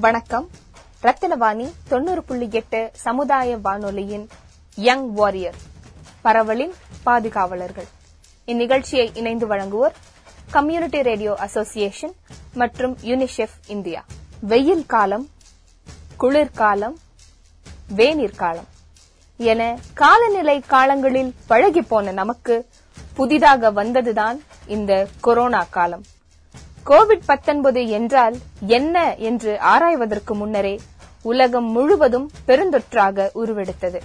வணக்கம். ரத்தினவாணி தொண்ணூறு புள்ளி எட்டு சமுதாய வானொலியின் யங் வாரியர் பரவலின் பாதுகாவலர்கள். இந்நிகழ்ச்சியை இணைந்து வழங்குவோர் கம்யூனிட்டி ரேடியோ அசோசியேஷன் மற்றும் யுனிசெஃப் இந்தியா. வெயில் காலம் குளிர்காலம் வேநீர்காலம் என காலநிலை காலங்களில் பழகி போன நமக்கு புதிதாக வந்ததுதான் இந்த கொரோனா காலம். கோவிட் 19 என்றால் என்ன என்று ஆராய்வதற்கு முன்னரே உலகம் முழுவதும் பெருந்தொற்றாக உருவெடுத்தது.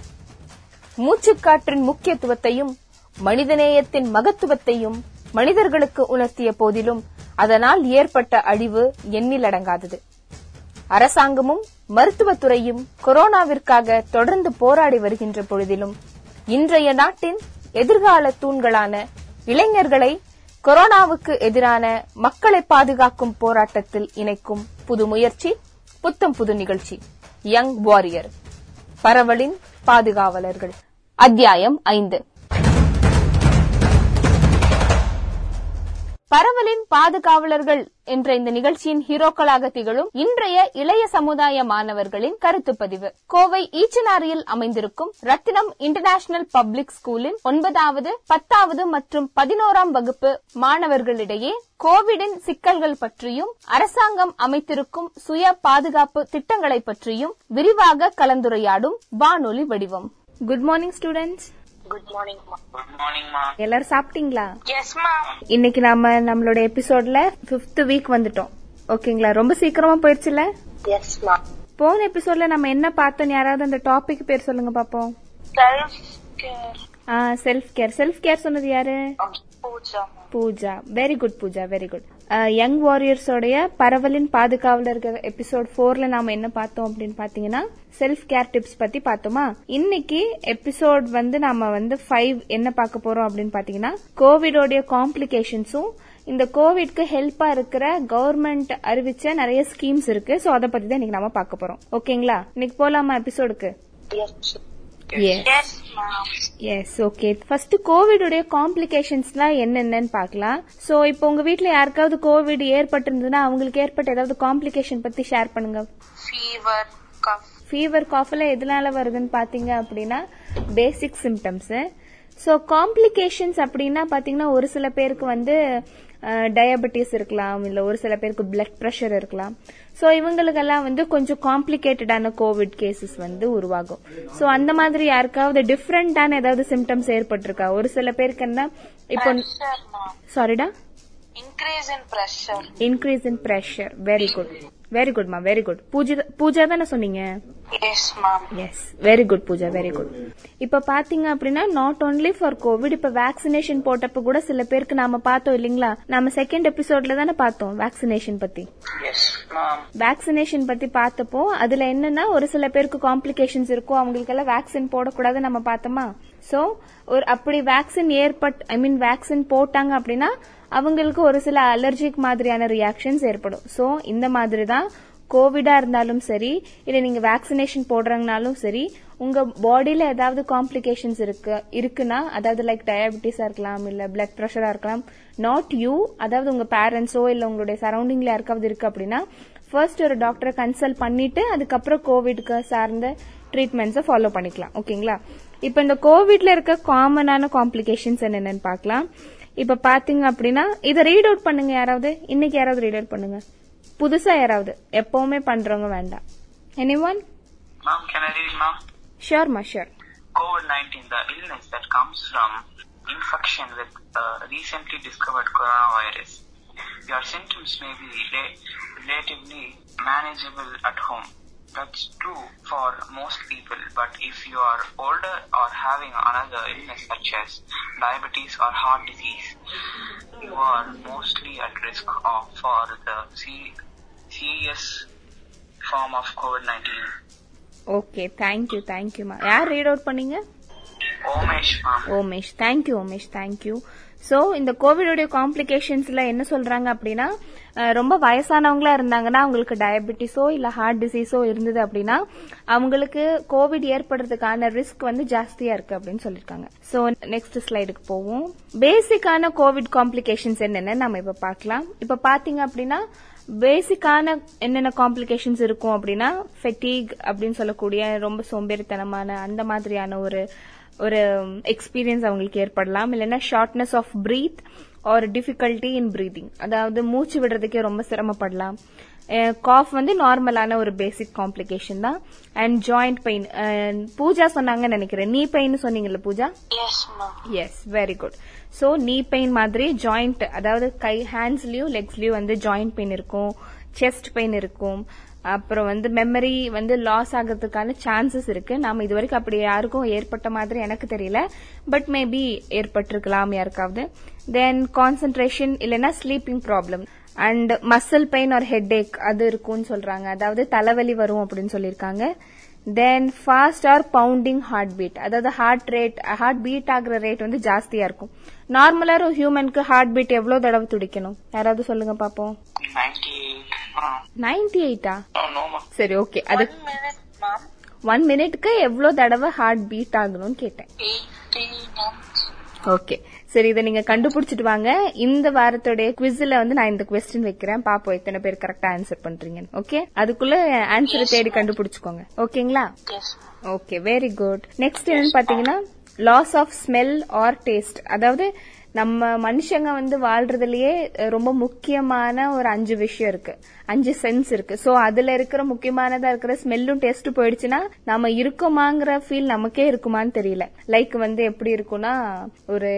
மூச்சுக்காற்றின் முக்கியத்துவத்தையும் மனிதநேயத்தின் மகத்துவத்தையும் மனிதர்களுக்கு உணர்த்திய போதிலும் அதனால் ஏற்பட்ட அழிவு எண்ணிலடங்காதது அரசாங்கமும் மருத்துவத்துறையும் கொரோனாவிற்காக தொடர்ந்து போராடி வருகின்ற பொழுதிலும் இன்றைய நாட்டின் எதிர்கால தூண்களான இளைஞர்களை கொரோனாவுக்கு எதிரான மக்களை பாதுகாக்கும் போராட்டத்தில் இணைக்கும் புது முயற்சி புத்தம் புது நிகழ்ச்சி. Young warrior. பரவலின் பாதுகாவலர்கள். அத்தியாயம் ஐந்து. பரவலின் பாதுகாவலர்கள் என்ற இந்த நிகழ்ச்சியின் ஹீரோக்களாக திகழும் இன்றைய இளைய சமுதாய மாணவர்களின் கருத்து பதிவு கோவை ஈச்சனாரியில் அமைந்திருக்கும் ரத்தினம் இன்டர்நேஷனல் பப்ளிக் ஸ்கூலின் ஒன்பதாவது பத்தாவது மற்றும் பதினோராம் வகுப்பு மாணவர்களிடையே கோவிடின் சிக்கல்கள் பற்றியும் அரசாங்கம் அமைத்திருக்கும் சுய பாதுகாப்பு திட்டங்களை பற்றியும் விரிவாக கலந்துரையாடும் வானொலி வடிவம். Good morning students good morning good morning மா எல்லாரும் சாப்பிட்டீங்களா? எஸ் இன்னைக்கு நாம நம்மளோட எபிசோட்ல பிப்த் வீக் வந்துட்டோம். ஓகேங்களா ரொம்ப சீக்கிரமா போயிருச்சுல எஸ் போன எபிசோட்ல நம்ம என்ன பார்த்தோம்? யாராவது அந்த டாபிக் பேர் சொல்லுங்க பாப்போம். செல்ஃப் கேர் ஆ செல்ஃப் கேர் செல்ஃப் கேர் சொன்னது யாரு? Pooja Pooja. Very good Pooja. Very good young வாரியர்ஸோடைய பரவலின் பாதுகாவலர்கள் எபிசோட் போர்ல நாம என்ன பார்த்தோம் அப்படின்னு பாத்தீங்கன்னா செல்ஃப் கேர் டிப்ஸ் பத்தி பார்த்தோமா? இன்னைக்கு எபிசோட் வந்து நாம வந்து ஃபைவ் என்ன பார்க்க போறோம் அப்படின்னு பாத்தீங்கன்னா கோவிடோடைய காம்ப்ளிகேஷன்ஸும் இந்த கோவிட்க்கு ஹெல்ப்பா இருக்கிற கவர்மெண்ட் அறிவிச்ச நிறைய ஸ்கீம்ஸ் இருக்கு. சோ அதை பத்தி தான் இன்னைக்கு நாம பார்க்க போறோம். ஓகேங்களா இன்னைக்கு போலாமா எபிசோடுக்கு எஸ் எஸ் ஓகே ஃபர்ஸ்ட் கோவிடுடைய காம்ப்ளிகேஷன்ஸ்லாம் என்னென்னன்னு பார்க்கலாம். சோ இப்போ உங்க வீட்ல யாருக்காவது கோவிட் ஏற்பட்டிருந்ததுன்னா அவங்களுக்கு ஏற்பட்ட ஏதாவது காம்ப்ளிகேஷன் பத்தி ஷேர் பண்ணுங்க. ஃபீவர் ஃபீவர் காஃப்ல எதனால வருதுன்னு பாத்தீங்க அப்படின்னா பேசிக் சிம்டம்ஸ் ஸோ காம்ப்ளிகேஷன்ஸ் அப்படின்னா பாத்தீங்கன்னா ஒரு சில பேருக்கு வந்து டயபெட்டிஸ் இருக்கலாம் இல்ல ஒரு சில பேருக்கு பிளட் ப்ரெஷர் இருக்கலாம். ஸோ இவங்களுக்கெல்லாம் வந்து கொஞ்சம் காம்ப்ளிகேட்டடான கோவிட் கேசஸ் வந்து உருவாகும். ஸோ அந்த மாதிரி யாருக்காவது டிஃப்ரெண்டான ஏதாவது சிம்டம்ஸ் ஏற்பட்டிருக்கா? ஒரு சில பேருக்கு என்ன இப்போ சாரிடா increase in pressure increase in pressure very good very குட்மா very good Pooja Pooja தானே சொன்னீங்க? Yes very good Pooja. Very good இப்ப பாத்தீங்க அப்படின்னா நாட் ஓன்லி ஃபார் கோவிட் இப்ப வேக்சினேஷன் போட்டப்ப கூட சில பேருக்கு நாம பார்த்தோம் இல்லீங்களா? நாம செகண்ட் எபிசோட்ல தானே பார்த்தோம் வேக்சினேஷன் பத்தி. வேக்சினேஷன் பத்தி பார்த்தப்போ அதுல என்னன்னா ஒரு சில பேருக்கு காம்ப்ளிகேஷன்ஸ் இருக்கும் அவங்களுக்கெல்லாம் வேக்சின் போடக்கூடாது நம்ம பார்த்தோமா? சோ ஒரு அப்படி வேக்சின் ஏற்பட் ஐ மீன் வேக்சின் போட்டாங்க அப்படின்னா அவங்களுக்கு ஒரு சில அலர்ஜிக் மாதிரியான ரியாக்ஷன்ஸ் ஏற்படும். சோ இந்த மாதிரி தான் கோவிடா இருந்தாலும் சரி இல்ல நீங்க வேக்சினேஷன் போடுறாங்கனாலும் சரி உங்க பாடியில ஏதாவது காம்ப்ளிகேஷன்ஸ் இருக்கு இருக்குன்னா அதாவது லைக் டயபிட்டிஸா இருக்கலாம் இல்ல பிளட் ப்ரெஷரா இருக்கலாம் நாட் யூ அதாவது உங்க பேரண்ட்ஸோ இல்ல உங்களுடைய சரௌண்டிங்ல யாருக்காவது இருக்கு அப்படின்னா ஃபர்ஸ்ட் ஒரு டாக்டரை கன்சல்ட் பண்ணிட்டு அதுக்கப்புறம் கோவிட்க்கு சார்ந்த ட்ரீட்மெண்ட்ஸை ஃபாலோ பண்ணிக்கலாம். ஓகேங்களா இப்போ இந்த கோவிட்ல இருக்க காமனான காம்ப்ளிகேஷன்ஸ் என்னென்னு பார்க்கலாம். இப்ப பாத்தீங்க அப்படின்னா இதை ரீட் அவுட் பண்ணுங்க யாராவது இன்னைக்கு யாராவது ரீட் அவுட் பண்ணுங்க புதுசா யாராவது எப்பவுமே பண்றவங்க வேண்டாம் any one ma'am? ஷியோர்மா sure COVID-19, the illness that comes from infection with a recently discovered coronavirus. Your symptoms may be rela- relatively manageable at home. That's true for most people, but if you are older or having another illness such as diabetes or heart disease, you are mostly at risk of for the se- serious form of COVID-19. Okay thank you தேங்க்யூமா யார் read out பண்ணீங்க Omesh, ma'am. Omesh thank you Omesh thank you so இந்த கோவிடோடைய காம்ப்ளிகேஷன்ஸ்ல என்ன சொல்றாங்க அப்படின்னா ரொம்ப வயசானவங்களா இருந்தாங்கன்னா அவங்களுக்கு டயபெட்டிஸோ இல்ல ஹார்ட் டிசீஸோ இருந்தது அப்படின்னா அவங்களுக்கு கோவிட் ஏற்படுறதுக்கான ரிஸ்க் வந்து ஜாஸ்தியா இருக்கு அப்படின்னு சொல்லிருக்காங்க. சோ நெக்ஸ்ட் ஸ்லைடுக்கு போவோம். பேசிக்கான கோவிட் காம்ப்ளிகேஷன்ஸ் என்னென்னு? நம்ம இப்ப பார்க்கலாம். இப்ப பாத்தீங்க அப்படின்னா பேசிக்கான என்னென்ன காம்ப்ளிகேஷன்ஸ் இருக்கும் அப்படின்னா ஃபெட்டீக் அப்படின்னு சொல்லக்கூடிய ரொம்ப சோம்பேறித்தனமான அந்த மாதிரியான ஒரு ஒரு எக்ஸ்பீரியன்ஸ் அவங்களுக்கு ஏற்படலாம். இல்லைன்னா shortness of breath or difficulty in breathing அதாவது மூச்சு விடுறதுக்கே ரொம்ப சிரமப்படலாம். காஃப் வந்து நார்மலான ஒரு பேசிக் காம்ப்ளிகேஷன் தான். அண்ட் ஜாயிண்ட் பெயின் பூஜா சொன்னாங்கன்னு நினைக்கிறேன். நீ பெயின் சொன்னீங்கல்ல Pooja. Yes very good so knee pain மாதிரி ஜாயிண்ட் அதாவது கை ஹேண்ட்ஸ்லயும் லெக்ஸ்லயும் வந்து ஜாயிண்ட் பெயின் இருக்கும். செஸ்ட் பெயின் இருக்கும். அப்புறம் வந்து மெமரி வந்து லாஸ் ஆகிறதுக்கான சான்சஸ் இருக்கு. நாம இது வரைக்கும் அப்படி யாருக்கும் ஏற்பட்ட மாதிரி எனக்கு தெரியல. பட் மேபி ஏற்பட்டிருக்கலாம் யாருக்காவது. தென் கான்சென்ட்ரேஷன் இல்லைன்னா sleeping problem and muscle pain ஒரு ஹெட் ஏக் அது இருக்கும்னு சொல்றாங்க. அதாவது தலைவலி வரும் அப்படின்னு சொல்லியிருக்காங்க. Then fast or pounding heart beat அதாவது ஹார்ட் ரேட் ஹார்ட் பீட் ஆகுற ரேட் வந்து ஜாஸ்தியா இருக்கும் நார்மலா ஒரு ஹியூமனுக்கு ஹார்ட் பீட் எவ்வளவு தடவை துடிக்கணும் யாராவது சொல்லுங்க பாப்போம் 98. நைன்டி எயிட்டா. சரி ஓகே அது One minute, ma'am. ஒன் மினிட்க்கு எவ்வளவு தடவை ஹார்ட் பீட் ஆகணும்னு கேட்டேன் 80 months. ஓகே சரி இதை நீங்க கண்டுபிடிச்சிட்டு வாங்க. இந்த வாரத்தோடைய குவிஸ்ல வந்து நான் இந்த கொஸ்டின் வைக்கிறேன். பாப்போம் எத்தனை பேர் கரெக்டா ஆன்சர் பண்றீங்க ஓகே அதுக்குள்ள ஆன்சரை தேடி கண்டுபிடிச்சுக்கோங்க. ஓகேங்களா. ஓகே வெரி குட் நெக்ஸ்ட் என்னன்னு பாத்தீங்கன்னா loss of smell or taste அதாவது நம்ம மனுஷங்க வந்து வாழ்றதுலயே ரொம்ப முக்கியமான ஒரு அஞ்சு விஷயம் இருக்கு. அஞ்சு சென்ஸ் இருக்கு. சோ அதுல இருக்கிற முக்கியமானதா இருக்கிற ஸ்மெல்லும் டேஸ்ட் போயிடுச்சுன்னா நம்ம இருக்கோமாங்கிற ஃபீல் நமக்கே இருக்குமான்னு தெரியல. லைக் வந்து எப்படி இருக்கும்னா ஒரு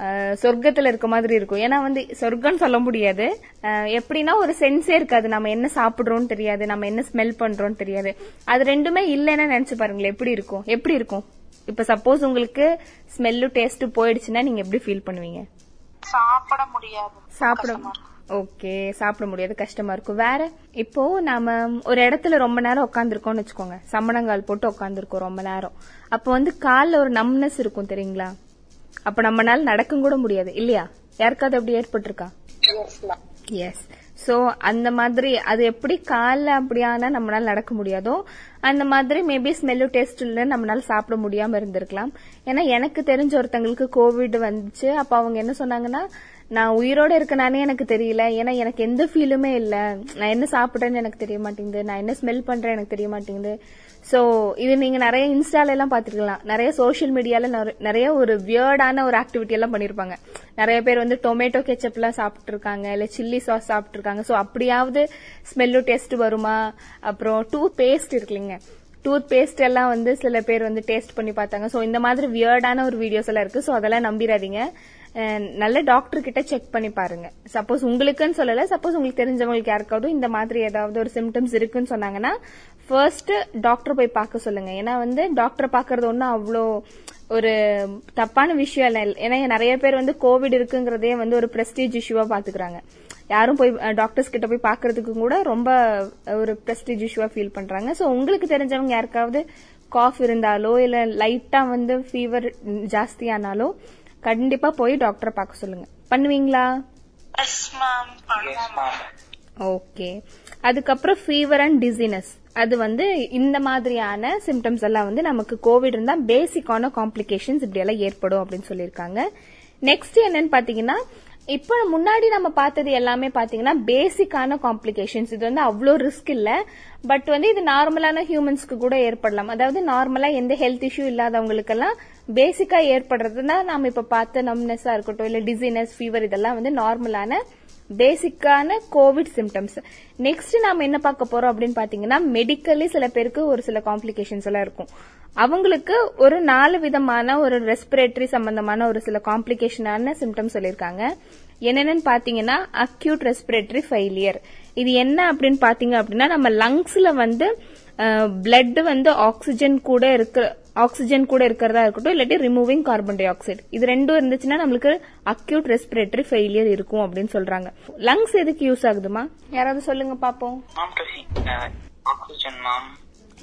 அஹ், சொர்க்கத்துல இருக்க மாதிரி இருக்கும். ஏன்னா வந்து சொர்க்கம்னு சொல்ல முடியாது. அஹ், எப்படின்னா ஒரு சென்ஸே இருக்காது. நம்ம என்ன சாப்பிடுறோம்னு தெரியாது. நம்ம என்ன ஸ்மெல் பண்றோம்னு தெரியாது. அது ரெண்டுமே இல்லைன்னு நினைச்சு பாருங்களேன். எப்படி இருக்கும்? எப்படி இருக்கும்? இப்ப சப்போஸ் உங்களுக்கு ஸ்மெல்லு டேஸ்ட் போயிடுச்சுன்னா நீங்க எப்படி ஃபீல் பண்ணுவீங்க? சாப்பிட முடியாது. சாப்பிட. ஓகே சாப்பிட முடியாது கஷ்டமா இருக்கும். வேற இப்போ நாம ஒரு இடத்துல ரொம்ப நேரம் உட்காந்துருக்கோம்னு வச்சுக்கோங்க. சம்மணங்கால் போட்டு உட்காந்துருக்கோம் ரொம்ப நேரம். அப்போ வந்து கால்ல ஒரு நம்னஸ் இருக்கும் தெரியுங்களா? அப்ப நம்மனால நடக்கும் கூட முடியாது இல்லையா? யாருக்காவது அப்படி ஏற்பட்டிருக்கா. எஸ் சோ அந்த மாதிரி அது எப்படி கால்ல அப்படியானா நம்மளால நடக்க முடியாதோ அந்த மாதிரி மேபி ஸ்மெல்லு டேஸ்ட் இல்ல நம்மளால சாப்பிட முடியாம இருந்திருக்கலாம். ஏன்னா எனக்கு தெரிஞ்ச ஒருத்தங்களுக்கு கோவிட் வந்துச்சு. அப்ப அவங்க என்ன சொன்னாங்கன்னா நான் உயிரோட இருக்கனானே எனக்கு தெரியல. ஏன்னா எனக்கு எந்த ஃபீலுமே இல்ல. நான் என்ன சாப்பிட்றேன்னு எனக்கு தெரிய மாட்டேங்குது. நான் என்ன ஸ்மெல் பண்றேன் எனக்கு தெரிய மாட்டேங்குது. சோ இது நீங்க நிறைய இன்ஸ்டால எல்லாம் பாத்துருக்கலாம் நிறைய சோஷியல் மீடியால நிறைய ஒரு வியர்டான ஒரு ஆக்டிவிட்டி எல்லாம் பண்ணிருப்பாங்க. நிறைய பேர் வந்து டொமேட்டோ கெச்சப் எல்லாம் சாப்பிட்டு இருக்காங்க இல்ல சில்லி சாஸ் சாப்பிட்டு இருக்காங்க சோ அப்படியாவது ஸ்மெல்லு டேஸ்ட் வருமா? அப்புறம் டூத் பேஸ்ட் இருக்குல்லீங்க. டூத் பேஸ்ட் எல்லாம் வந்து சில பேர் வந்து டேஸ்ட் பண்ணி பார்த்தாங்க. சோ இந்த மாதிரி வியர்டான ஒரு வீடியோஸ் எல்லாம் இருக்கு. சோ அதெல்லாம் நம்பிடாதீங்க. நல்ல டாக்டர் கிட்ட செக் பண்ணி பாருங்க. சப்போஸ் உங்களுக்குன்னு சொல்லல சப்போஸ் உங்களுக்கு தெரிஞ்சவங்களுக்கு யாருக்காவது இந்த மாதிரி ஏதாவது ஒரு சிம்டம்ஸ் இருக்குன்னு சொன்னாங்கன்னா ஃபர்ஸ்ட் டாக்டர் போய் பார்க்க சொல்லுங்க. ஏன்னா வந்து டாக்டர் பாக்குறது ஒன்றும் அவ்வளோ ஒரு தப்பான விஷயம் இல்லை. ஏன்னா நிறைய பேர் வந்து கோவிட் இருக்குங்கிறதே வந்து ஒரு பிரஸ்டீஜ் இஷ்யூவா பாத்துக்கிறாங்க யாரும் போய் டாக்டர்ஸ் கிட்ட போய் பாக்குறதுக்கு கூட ரொம்ப ஒரு பிரஸ்டீஜ் இஷ்யூவா ஃபீல் பண்றாங்க. சோ உங்களுக்கு தெரிஞ்சவங்க யாருக்காவது காஃப் இருந்தாலோ இல்ல லைட்டா வந்து ஃபீவர் ஜாஸ்தியானாலோ கண்டிப்பா போய் டாக்டரை பார்க்க சொல்லுங்க. பண்ணுவீங்களா. ஓகே அதுக்கப்புறம் ஃபீவர் அண்ட் டிசினஸ் அது வந்து இந்த மாதிரியான சிம்டம்ஸ் எல்லாம் வந்து நமக்கு கோவிட் இருந்தா பேசிக்கான காம்ப்ளிகேஷன்ஸ் இப்படி எல்லாம் ஏற்படும் அப்படின்னு சொல்லியிருக்காங்க. நெக்ஸ்ட் என்னன்னு பாத்தீங்கன்னா இப்ப முன்னாடி நம்ம பார்த்தது எல்லாமே பாத்தீங்கன்னா பேசிக்கான காம்ப்ளிகேஷன்ஸ் இது வந்து அவ்வளோ ரிஸ்க் இல்ல. பட் வந்து இது நார்மலான ஹியூமன்ஸ்க்கு கூட ஏற்படலாம். அதாவது நார்மலா எந்த ஹெல்த் இஷ்யூ இல்லாதவங்களுக்கெல்லாம் பேசிக்கா ஏற்படுறதுன்னா நாம இப்ப பார்த்த நம்னஸா இருக்கட்டும் இல்ல டிசீனஸ் ஃபீவர் இதெல்லாம் வந்து நார்மலான பேசிக்கான கோவிட் சிம்டம்ஸ் நெக்ஸ்ட் நாம என்ன பார்க்க போறோம் அப்படின்னு பாத்தீங்கன்னா மெடிக்கலி சில பேருக்கு ஒரு சில காம்ப்ளிகேஷன்ஸ் எல்லாம் இருக்கும். அவங்களுக்கு ஒரு நாலு விதமான ஒரு ரெஸ்பிரேட்டரி சம்பந்தமான ஒரு சில காம்ப்ளிகேஷனான சிம்டம்ஸ் சொல்லியிருக்காங்க. என்னென்னு பாத்தீங்கன்னா அக்யூட் ரெஸ்பிரேட்டரி ஃபெயிலியர் இது என்ன அப்படின்னு பாத்தீங்க அப்படின்னா நம்ம லங்ஸ்ல வந்து பிளட் வந்து ஆக்சிஜன் கூட இருக்க. ஆக்சிஜன் கூட இருக்கிறதா இருக்கட்டும் இல்லாட்டி ரிமூவிங் கார்பன் டை ஆக்சைடு இது ரெண்டும் இருந்துச்சுன்னா நம்மளுக்கு அக்யூட் ரெஸ்பிரேட்டரி ஃபெயிலியர் இருக்கும் அப்படின்னு சொல்றாங்க. லங்ஸ் எதுக்கு யூஸ் ஆகுதுமா? யாராவது சொல்லுங்க பாப்போம். Mom, to uh, oxygen, mom.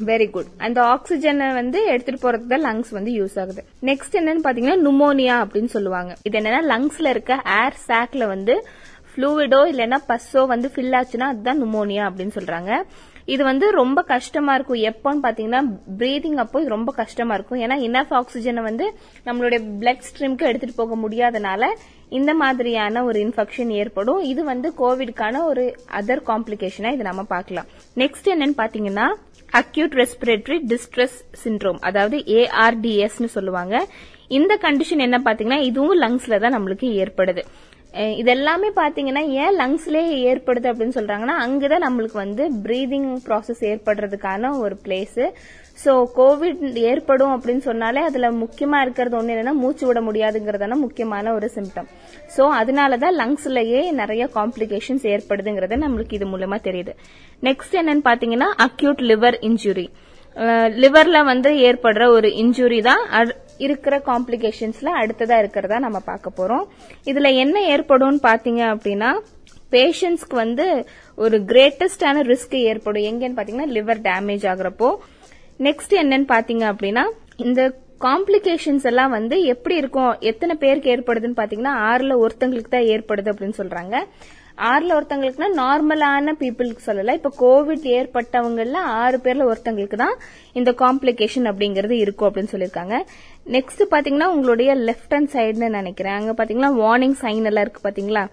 Very good அந்த ஆக்சிஜனை வந்து எடுத்துட்டு போறதுக்கு தான் லங்ஸ் வந்து யூஸ் ஆகுது. நெக்ஸ்ட் என்னன்னு பாத்தீங்கன்னா நுமோனியா அப்படின்னு சொல்லுவாங்க. இது என்னன்னா லங்ஸ்ல இருக்க ஏர் சாக்ல வந்து ஃப்ளூவிடோ இல்லைன்னா பஸ்ஸோ வந்து ஃபில் ஆச்சுன்னா அதுதான் நுமோனியா அப்படின்னு சொல்றாங்க. இது வந்து ரொம்ப கஷ்டமா இருக்கும். எப்போன்னு பாத்தீங்கன்னா பிரீதிங் அப்போ இது ரொம்ப கஷ்டமா இருக்கும். ஏன்னா இனஃப் ஆக்சிஜனை வந்து நம்மளுடைய பிளட் ஸ்ட்ரீம்க்கு எடுத்துட்டு போக முடியாதனால இந்த மாதிரியான ஒரு இன்ஃபெக்ஷன் ஏற்படும். இது வந்து கோவிட்கான ஒரு அதர் காம்ப்ளிகேஷனா இது நம்ம பார்க்கலாம். நெக்ஸ்ட் என்னன்னு பாத்தீங்கன்னா அக்யூட் ரெஸ்பிரேட்டரி டிஸ்ட்ரெஸ் சிண்ட்ரோம் அதாவது ஏஆர்டிஎஸ் சொல்லுவாங்க. இந்த கண்டிஷன் என்ன பாத்தீங்கன்னா இதுவும் லங்ஸ்ல தான் நம்மளுக்கு ஏற்படுது. இதெல்லாமே இது எல்லாமே பாத்தீங்கன்னா ஏன் லங்ஸ்லயே ஏற்படுது அப்படின்னு சொல்றாங்கன்னா அங்கதான் நம்மளுக்கு வந்து பிரீதிங் ப்ராசஸ் ஏற்படுறதுக்கான ஒரு பிளேஸ் சோ கோவிட் ஏற்படும் அப்படின்னு சொன்னாலே அதுல முக்கியமா இருக்கிறது ஒண்ணு என்னன்னா மூச்சு விட முடியாதுங்கிறதான முக்கியமான ஒரு சிம்டம் சோ அதனாலதான் லங்ஸ்லயே நிறைய காம்ப்ளிகேஷன்ஸ் ஏற்படுதுங்கிறது நம்மளுக்கு இது மூலமா தெரியுது. நெக்ஸ்ட் என்னன்னு பாத்தீங்கன்னா அக்யூட் லிவர் இன்ஜுரி லிவர்ல வந்து ஏற்படுற ஒரு இன்ஜுரி தான் இருக்கிற காம்ப்ளிகேஷன்ஸ்ல அடுத்ததா இருக்கிறதா நம்ம பார்க்க போறோம். இதுல என்ன ஏற்படும் பாத்தீங்க அப்படின்னா பேஷண்ட்ஸ்க்கு வந்து ஒரு கிரேட்டஸ்டான ரிஸ்க் ஏற்படும். எங்கன்னு பாத்தீங்கன்னா லிவர் டேமேஜ் ஆகுறப்போ. நெக்ஸ்ட் என்னன்னு பாத்தீங்க அப்படின்னா இந்த காம்ப்ளிகேஷன்ஸ் எல்லாம் வந்து எப்படி இருக்கும் எத்தனை பேருக்கு ஏற்படுதுன்னு பாத்தீங்கன்னா ஆறுல ஒருத்தங்களுக்கு தான் ஏற்படுது அப்படின்னு சொல்றாங்க. ஆறுல ஒருத்தங்களுக்குனா நார்மலான பீப்புளுக்கு சொல்லல. இப்ப கோவிட் ஏற்பட்டவங்கல ஆறு பேர்ல ஒருத்தங்களுக்கு தான் இந்த காம்ப்ளிகேஷன் அப்படிங்கறது இருக்கும் அப்படின்னு சொல்லியிருக்காங்க. நெக்ஸ்ட் பாத்தீங்கன்னா உங்களுடைய லெஃப்ட் ஹேண்ட் சைடுன்னு நினைக்கிறேன். அங்க பாத்தீங்கன்னா வார்னிங் சைன் எல்லாம் இருக்கு பாத்தீங்களா?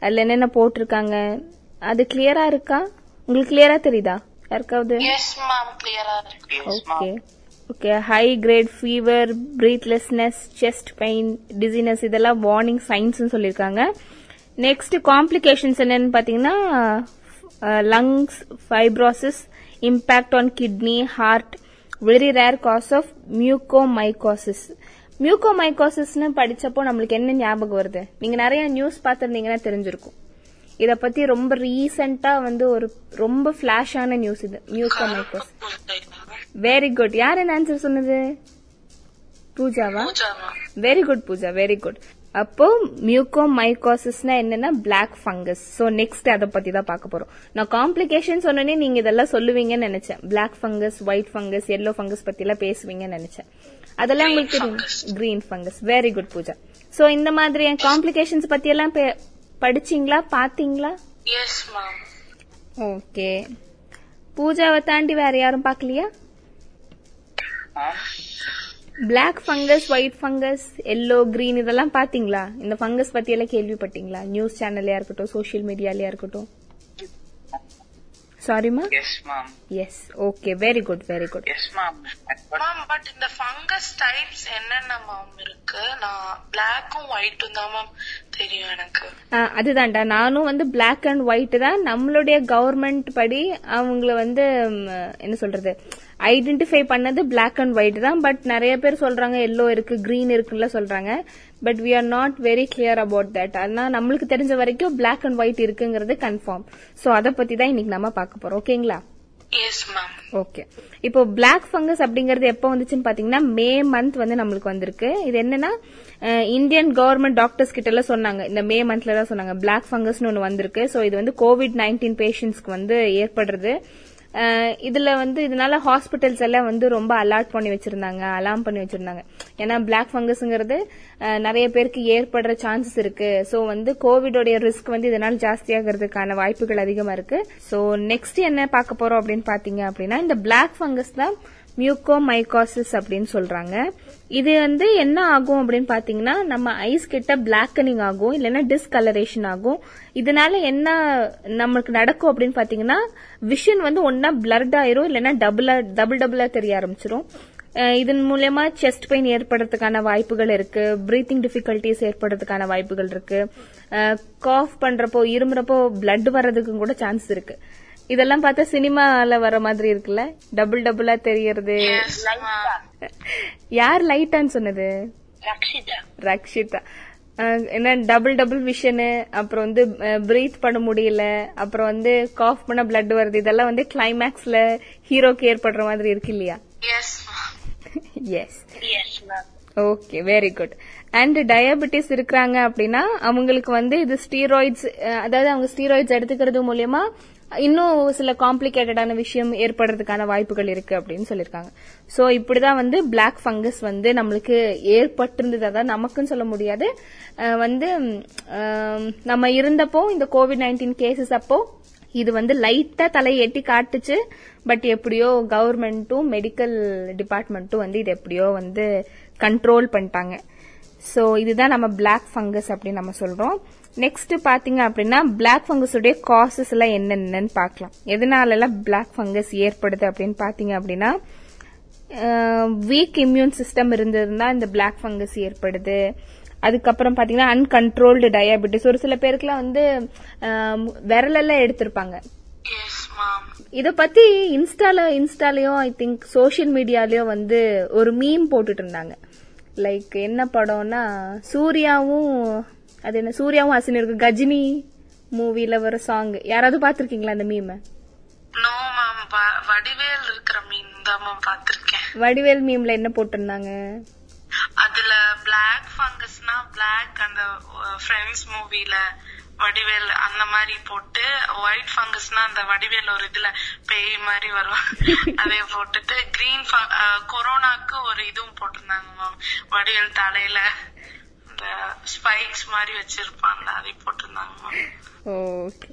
அதுல என்னென்ன போட்டிருக்காங்க? அது கிளியரா இருக்கா? உங்களுக்கு கிளியரா தெரியுதா? யாருக்காவது? எஸ் மேம் கிளியரா இருக்கு. Yes, okay. Okay high grade fever breathlessness chest pain dizziness இதெல்லாம் வார்னிங் சைன்ஸ் சொல்லியிருக்காங்க. நெக்ஸ்ட் காம்ப்ளிகேஷன்ஸ் என்னன்னு பாத்தீங்கன்னா lungs fibrosis impact on kidney heart very rare case of mucormycosis மியூகோமைகோசிஸ்னு படிச்சப்போ நம்மளுக்கு என்ன ஞாபகம் வருது? நீங்க நிறைய நியூஸ் பார்த்திருந்தீங்கன்னா தெரிஞ்சிருக்கும். இத பத்தி ரொம்ப ரீசெண்டா வந்து ஒரு ரொம்ப ஃபிளாஷான நியூஸ் இது மியூகோமைகோசிஸ் வெரி குட் யார் என்ன ஆன்சர் சொன்னது? பூஜாவா? Very good Pooja. Very good அப்போ மியூகோ மைகோசிஸ்னா என்னன்னா பிளாக் ஃபங்கஸ் சோ நெக்ஸ்ட் அதை பத்தி தான் பார்க்க போறோம். நான் காம்ப்ளிகேஷன் சொன்னனே நீங்க இதெல்லாம் சொல்லுவீங்கன்னு நினைச்சேன். Black fungus white fungus yellow fungus பத்தி எல்லாம் பேசுவீங்கன்னு நினைச்சேன். அதெல்லாம் உங்களுக்கு தெரியும். Green fungus very good Pooja. So இந்த மாதிரி காம்ப்ளிகேஷன்ஸ் பத்தி எல்லாம் படிச்சீங்களா? பாத்தீங்களா? ஓகே பூஜாவை தாண்டி வேற யாரும் பார்க்கலையா? Ma'am, black fungus white fungus yellow green இதெல்லாம் பாத்தீங்களா? இந்த ஃபங்கஸ் பத்தி எல்லாம் கேள்விப்பட்டீங்களா? நியூஸ் சேனல்லையா இருக்கட்டும் சோஷியல் மீடியாலயா இருக்கட்டும். சாரிமா yes, ma'am. Yes okay very good very good Yes, ma'am. But ma'am but இந்த ஃபங்கஸ் டைப்ஸ் என்னென்ன மேம் இருக்கு? நான் பிளாக்கும் ஒயிட்டும் தான் மேம் தெரியும் எனக்கு. அதுதான்டா. நானும் வந்து பிளாக் அண்ட் ஒயிட் தான். நம்மளுடைய கவர்மெண்ட் படி அவங்கள வந்து என்ன சொல்றது ஐடென்டிஃபை பண்ணது பிளாக் அண்ட் ஒயிட் தான் பட் நிறைய பேர் சொல்றாங்க எல்லோ இருக்கு கிரீன் இருக்குன்னு சொல்றாங்க. But we are not very clear about that. ஆனா நம்மளுக்கு தெரிஞ்ச வரைக்கும் பிளாக் அண்ட் ஒயிட் இருக்குங்கிறது கன்ஃபார்ம் சோ அத பத்தி தான் இன்னைக்கு நம்ம பார்க்க போறோம். ஓகேங்களா ஓகே இப்போ பிளாக் ஃபங்கஸ் அப்படிங்கறது எப்போ வந்துச்சுன்னு பாத்தீங்கன்னா மே மந்த் வந்து நம்மளுக்கு வந்திருக்கு. இது என்னன்னா இந்தியன் கவர்மெண்ட் டாக்டர்ஸ் கிட்ட எல்லாம் சொன்னாங்க. இந்த மே மந்த்ல தான் சொன்னாங்க. பிளாக் ஃபங்கஸ்னு ஒன்னு வந்திருக்கு. சோ இது வந்து கோவிட் நைன்டீன் பேஷண்ட்ஸ்க்கு வந்து ஏற்படுறது. இதுல வந்து இதனால ஹாஸ்பிட்டல்ஸ் எல்லாம் வந்து ரொம்ப அலர்ட் பண்ணி வச்சிருந்தாங்க அலாம் பண்ணி வச்சிருந்தாங்க. ஏன்னா பிளாக் ஃபங்கஸ்ங்கிறது நிறைய பேருக்கு ஏற்படுற சான்சஸ் இருக்கு. சோ வந்து கோவிடோடைய ரிஸ்க் வந்து இதனால ஜாஸ்தியாகிறதுக்கான வாய்ப்புகள் அதிகமா இருக்கு. சோ நெக்ஸ்ட் என்ன பார்க்க போறோம் அப்படின்னு பாத்தீங்க அப்படின்னா இந்த பிளாக் ஃபங்கஸ் தான் மியூகோமைகாசிஸ் அப்படின்னு சொல்றாங்க. இது வந்து என்ன ஆகும் அப்படின்னு பாத்தீங்கன்னா நம்ம ஐஸ் கிட்ட பிளாக்கனிங் ஆகும் இல்லைன்னா டிஸ்கலரேஷன் ஆகும். இதனால என்ன நமக்கு நடக்கும் அப்படின்னு பாத்தீங்கன்னா விஷன் வந்து ஒன்னா பிளர்ட் ஆயிரும் இல்லைன்னா டபுளா டபுள் டபுளா தெரிய ஆரம்பிச்சிரும். இதன் மூலயமா செஸ்ட் பெயின் ஏற்படுறதுக்கான வாய்ப்புகள் இருக்கு பிரீத்திங் டிஃபிகல்டிஸ் ஏற்படுறதுக்கான வாய்ப்புகள் இருக்கு. காஃப் பண்றப்போ இருமுறப்போ பிளட் வர்றதுக்கும் கூட சான்ஸ் இருக்கு. இதெல்லாம் பார்த்தா சினிமால வர மாதிரி இருக்குல்ல? டபுள் டபுளா தெரியறது. யார் லைட்டான்னு சொன்னது? ரக்ஷிதா. என்ன டபுள் டபுள் விஷனு அப்புறம் வந்து பிரீத் பண்ண முடியல அப்புறம் வந்து காஃப் பண்ண பிளட் வருது. இதெல்லாம் வந்து கிளைமேக்ஸ்ல ஹீரோக்கு ஏற்படுற மாதிரி இருக்கு இல்லையா? Yes okay very good and diabetes இருக்கிறாங்க அப்படின்னா அவங்களுக்கு வந்து இது ஸ்டீராய்ட்ஸ் அதாவது அவங்க ஸ்டீராய்ட்ஸ் எடுத்துக்கிறது மூலியமா இன்னும் சில காம்ப்ளிகேட்டடான விஷயம் ஏற்படுறதுக்கான வாய்ப்புகள் இருக்கு அப்படின்னு சொல்லியிருக்காங்க சோ இப்படிதான் வந்து பிளாக் ஃபங்கஸ் வந்து நம்மளுக்கு ஏற்பட்டிருந்தது அதான் நமக்குன்னு சொல்ல முடியாது. வந்து நம்ம இருந்தப்போ இந்த கோவிட் நைன்டீன் கேசஸ் அப்போ இது வந்து லைட்டா தலையை எட்டி காட்டுச்சு. பட் எப்படியோ கவர்மெண்ட்டும் மெடிக்கல் டிபார்ட்மெண்ட்டும் வந்து இது எப்படியோ வந்து கண்ட்ரோல் பண்ணிட்டாங்க. சோ இதுதான் நம்ம பிளாக் ஃபங்கஸ் அப்படின்னு நம்ம சொல்றோம். நெக்ஸ்ட் பாத்தீங்க அப்படின்னா பிளாக் ஃபங்கஸுடைய காசஸ் எல்லாம் என்னென்னன்னு பார்க்கலாம். எதனால எல்லாம் பிளாக் ஃபங்கஸ் ஏற்படுது அப்படின்னு பாத்தீங்க அப்படின்னா வீக் இம்யூன் சிஸ்டம் இருந்ததுன்னா இந்த பிளாக் ஃபங்கஸ் ஏற்படுது. அதுக்கப்புறம் பாத்தீங்கன்னா அன்கண்ட்ரோல்டு டயாபெட்டிஸ் ஒரு சில பேருக்குலாம் வந்து விரலெல்லாம் எடுத்திருப்பாங்க. இத பத்தி இன்ஸ்டால இன்ஸ்டாலயோ ஐ திங்க் சோஷியல் மீடியாலயோ வந்து ஒரு மீம் போட்டுட்டு இருந்தாங்க. லைக் என்ன படம்னா சூர்யாவும் அது என்ன சூர்யாவும் ஹசின் இருக்கு. கஜினி மூவில வர சாங் யாராவது பாத்திருக்கீங்களா அந்த மீம் நோ மேம் வடிவேல் இருக்கிற மீன் தான் மேம் பாத்திருக்கேன் வடிவேல் மீம்ல என்ன போட்டிருந்தாங்க? அதுல பிளாக் ஃபங்கஸ்னா பிளாக் அந்த ஃப்ரெண்ட்ஸ் மூவில வடிவேல் அந்த மாதிரி போட்டு ஒயிட் ஃபங்கஸ்னா அந்த வடிவேல் ஒரு இதுல பேய் மாதிரி வரும். அதே போட்டுட்டு கிரீன் கொரோனாக்கு ஒரு இதுவும் போட்டிருந்தாங்க மேம் வடிவேல் தலையில. இந்த ஸ்பைக்ஸ் மாதிரி வச்சிருப்பான்ல அதை போட்டிருந்தாங்க. ஓகே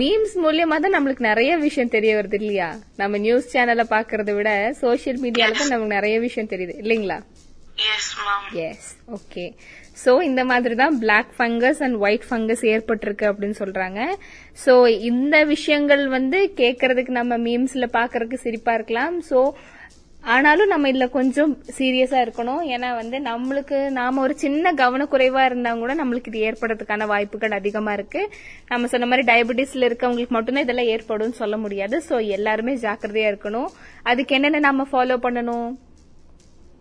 மீம்ஸ் மூலியமா தான் நம்மளுக்கு நிறைய விஷயம் தெரிய வருது இல்லையா? நம்ம நியூஸ் சேனலை பாக்குறத விட சோஷியல் மீடியால தான் நமக்கு நிறைய விஷயம் தெரியுது இல்லைங்களா? எஸ் ஓகே சோ இந்த மாதிரி தான் black fungus and white fungus ஏற்பட்டிருக்கு அப்படின்னு சொல்றாங்க. சோ இந்த விஷயங்கள் வந்து கேட்கறதுக்கு நம்ம மீம்ஸ்ல பாக்குறதுக்கு சிரிப்பா இருக்கலாம். சோ ஆனாலும் நம்ம இதுல கொஞ்சம் சீரியஸா இருக்கணும். ஏன்னா வந்து நம்மளுக்கு நாம ஒரு சின்ன கவனக்குறைவா இருந்தா கூட நம்மளுக்கு இது ஏற்படுறதுக்கான வாய்ப்புகள் அதிகமா இருக்கு. நம்ம சொன்ன மாதிரி டயபெட்டிஸ்ல இருக்கவங்களுக்கு மட்டும்தான் இதெல்லாம் ஏற்படும் சொல்ல முடியாது. சோ எல்லாருமே ஜாக்கிரதையா இருக்கணும். அதுக்கு என்னென்ன நம்ம ஃபாலோ பண்ணணும்?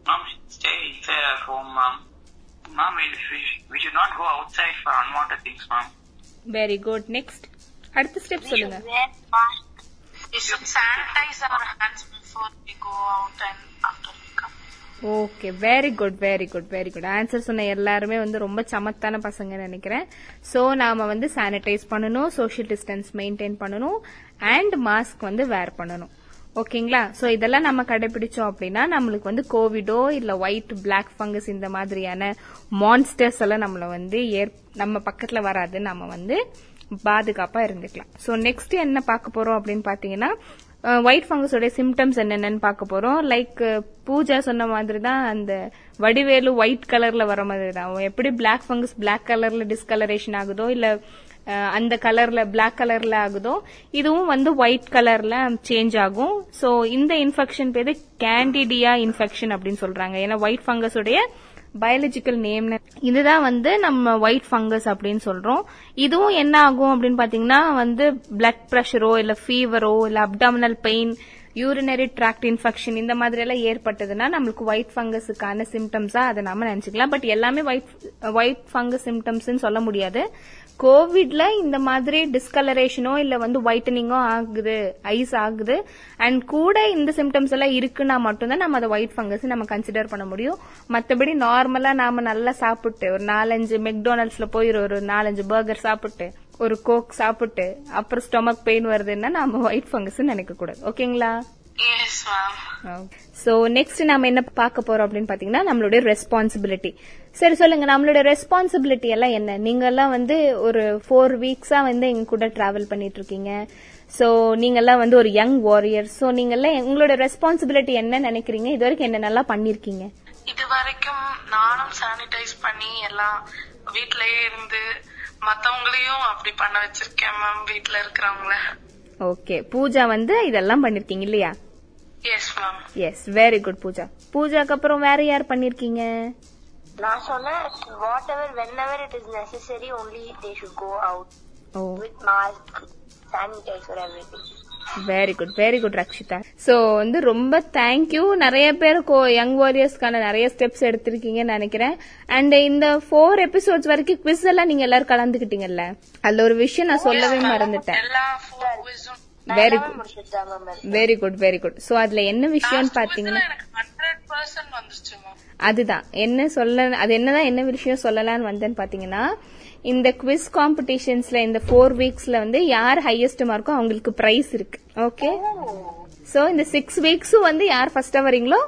Mom, stay stay at home, mom. Mom, we, we, we should not go outside for unwanted things, mom. Very good next அடுத்த ஸ்டெப் சொல்லுங்க. Before we go out and after we come. Okay very good very good very good answer சொன்ன எல்லாருமே வந்து ரொம்ப சமத்தான பசங்க நினைக்கிறேன். So நாம வந்து சானிடைஸ் பண்ணணும் சோஷியல் டிஸ்டன்ஸ் மெயின்டைன் பண்ணணும் அண்ட் மாஸ்க் வந்து வேர் பண்ணணும். ஓகேங்களா ஸோ இதெல்லாம் நம்ம கடைபிடிச்சோம் அப்படின்னா நம்மளுக்கு வந்து கோவிடோ இல்ல ஒயிட் பிளாக் ஃபங்கஸ் இந்த மாதிரியான மான்ஸ்டர்ஸ் எல்லாம் நம்மள வந்து ஏற்- நம்ம பக்கத்துல வராது நம்ம வந்து பாதுகாப்பா இருந்துக்கலாம். ஸோ நெக்ஸ்ட் என்ன பார்க்க போறோம் அப்படின்னு பாத்தீங்கன்னா ஒயிட் ஃபங்கஸோட சிம்டம்ஸ் என்னென்னு பார்க்க போறோம். லைக் பூஜா சொன்ன மாதிரி தான் அந்த வடிவேலு ஒயிட் கலர்ல வர மாதிரி தான் எப்படி பிளாக் ஃபங்கஸ் பிளாக் கலர்ல டிஸ்கலரேஷன் ஆகுதோ இல்ல அந்த கலர்ல பிளாக் கலர்ல ஆகுதோ இதுவும் வந்து ஒயிட் கலர்ல சேஞ்ச் ஆகும். சோ இந்த இன்ஃபெக்ஷன் பேரு கேண்டிடியா இன்ஃபெக்ஷன் அப்படின்னு சொல்றாங்க. ஏன்னா ஒயிட் ஃபங்கஸோடைய பயாலஜிக்கல் நேம் இதுதான் வந்து நம்ம ஒயிட் ஃபங்கஸ் அப்படின்னு சொல்றோம். இதுவும் என்ன ஆகும் அப்படின்னு பாத்தீங்கன்னா வந்து பிளட் ப்ரெஷரோ இல்ல ஃபீவரோ இல்ல abdominal pain urinary tract infection இந்த மாதிரி எல்லாம் ஏற்பட்டதுன்னா நம்மளுக்கு ஒயிட் ஃபங்கஸுக்கான சிம்டம்ஸா அதை நாம நினைச்சுக்கலாம். பட் எல்லாமே ஒயிட் ஒயிட் ஃபங்கஸ் சிம்டம்ஸ் சொல்ல முடியாது. கோவிட்ல இந்த மாதிரி டிஸ்கலரேஷனோ இல்ல வந்து ஒயிட்டனிங்கோ ஆகுது ஐஸ் ஆகுது. அண்ட் கூட இந்த சிம்டம்ஸ் எல்லாம் இருக்குன்னா மட்டும்தான் நம்ம அதை ஒயிட் ஃபங்கஸ் நம்ம கன்சிடர் பண்ண முடியும். மத்தபடி நார்மலா நாம நல்லா சாப்பிட்டு ஒரு நாலஞ்சு மெக்டோனல்ட்ஸ்ல போய் ஒரு நாலஞ்சு பர்கர் சாப்பிட்டு ஒரு கோக் சாப்பிட்டு அப்புறம் ஸ்டொமக் பெயின் வருதுன்னா நாம ஒயிட் ஃபங்கஸ் நினைக்க கூடாது. ஓகேங்களா. சோ நெக்ஸ்ட் நாம என்ன பார்க்க போறோம் அப்படின்னு பாத்தீங்கன்னா நம்மளுடைய ரெஸ்பான்சிபிலிட்டி சரி சொல்லுங்க. நம்மளுடைய ரெஸ்பான்சிபிலிட்டி எல்லாம் என்ன? நீங்க எல்லாம் வந்து ஒரு ஃபோர் வீக்ஸா வந்து எங்க கூட டிராவல் பண்ணிட்டு இருக்கீங்க சோ நீங்க எல்லாம் வந்து ஒரு யங் வாரியர் சோ நீங்க எல்லாம் உங்களோட ரெஸ்பான்சிபிலிட்டி என்ன நினைக்கிறீங்க? இது வரைக்கும் என்ன நல்லா பண்ணிருக்கீங்க இது வரைக்கும் நானும் சானிடைஸ் பண்ணி எல்லாம் வீட்லயே இருந்து மத்தவங்களையும் அப்படி பண்ண வச்சிருக்கேன் மேம் வீட்ல இருக்கிறவங்கள. ஓகே பூஜா வந்து இதெல்லாம் பண்ணிருக்கீங்க இல்லையா? Yes ma'am yes very good Pooja. பூஜாக்கு அப்புறம் வேற யார் பண்ணிருக்கீங்க? நான் சொன்னேன் whatever whenever it is necessary only they should go out oh with mask sanitizer everything very good very good Rakshita so வந்து ரொம்ப தேங்க்யூ நிறைய பேர் யங் வாரியர்ஸ்க்கான நிறைய ஸ்டெப்ஸ் எடுத்திருக்கீங்கன்னு நினைக்கிறேன். அண்ட் இந்த ஃபோர் எபிசோட்ஸ் வரைக்கும் குவிஸ் எல்லாம் நீங்க எல்லாரும் கலந்துக்கிட்டீங்கல்ல? அதுல ஒரு விஷயம் நான் சொல்லவே மறந்துட்டேன். Very good very good very good so அதுல என்ன விஷயம்னு பாத்தீங்கன்னா அதுதான். என்ன சொல்ல அது என்னதான் என்ன விஷயம் சொல்லலாம்னு வந்தேன்னு பாத்தீங்கன்னா இந்த குவிஸ் காம்படிஷன்ஸ்ல இந்த ஃபோர் வீக்ஸ்ல வந்து யார் ஹையஸ்ட் மார்க்கோ அவங்களுக்கு பிரைஸ் இருக்கு. ஓகே சோ இந்த சிக்ஸ் வீக்ஸும் வந்து யார் ஃபர்ஸ்டா வரீங்களோ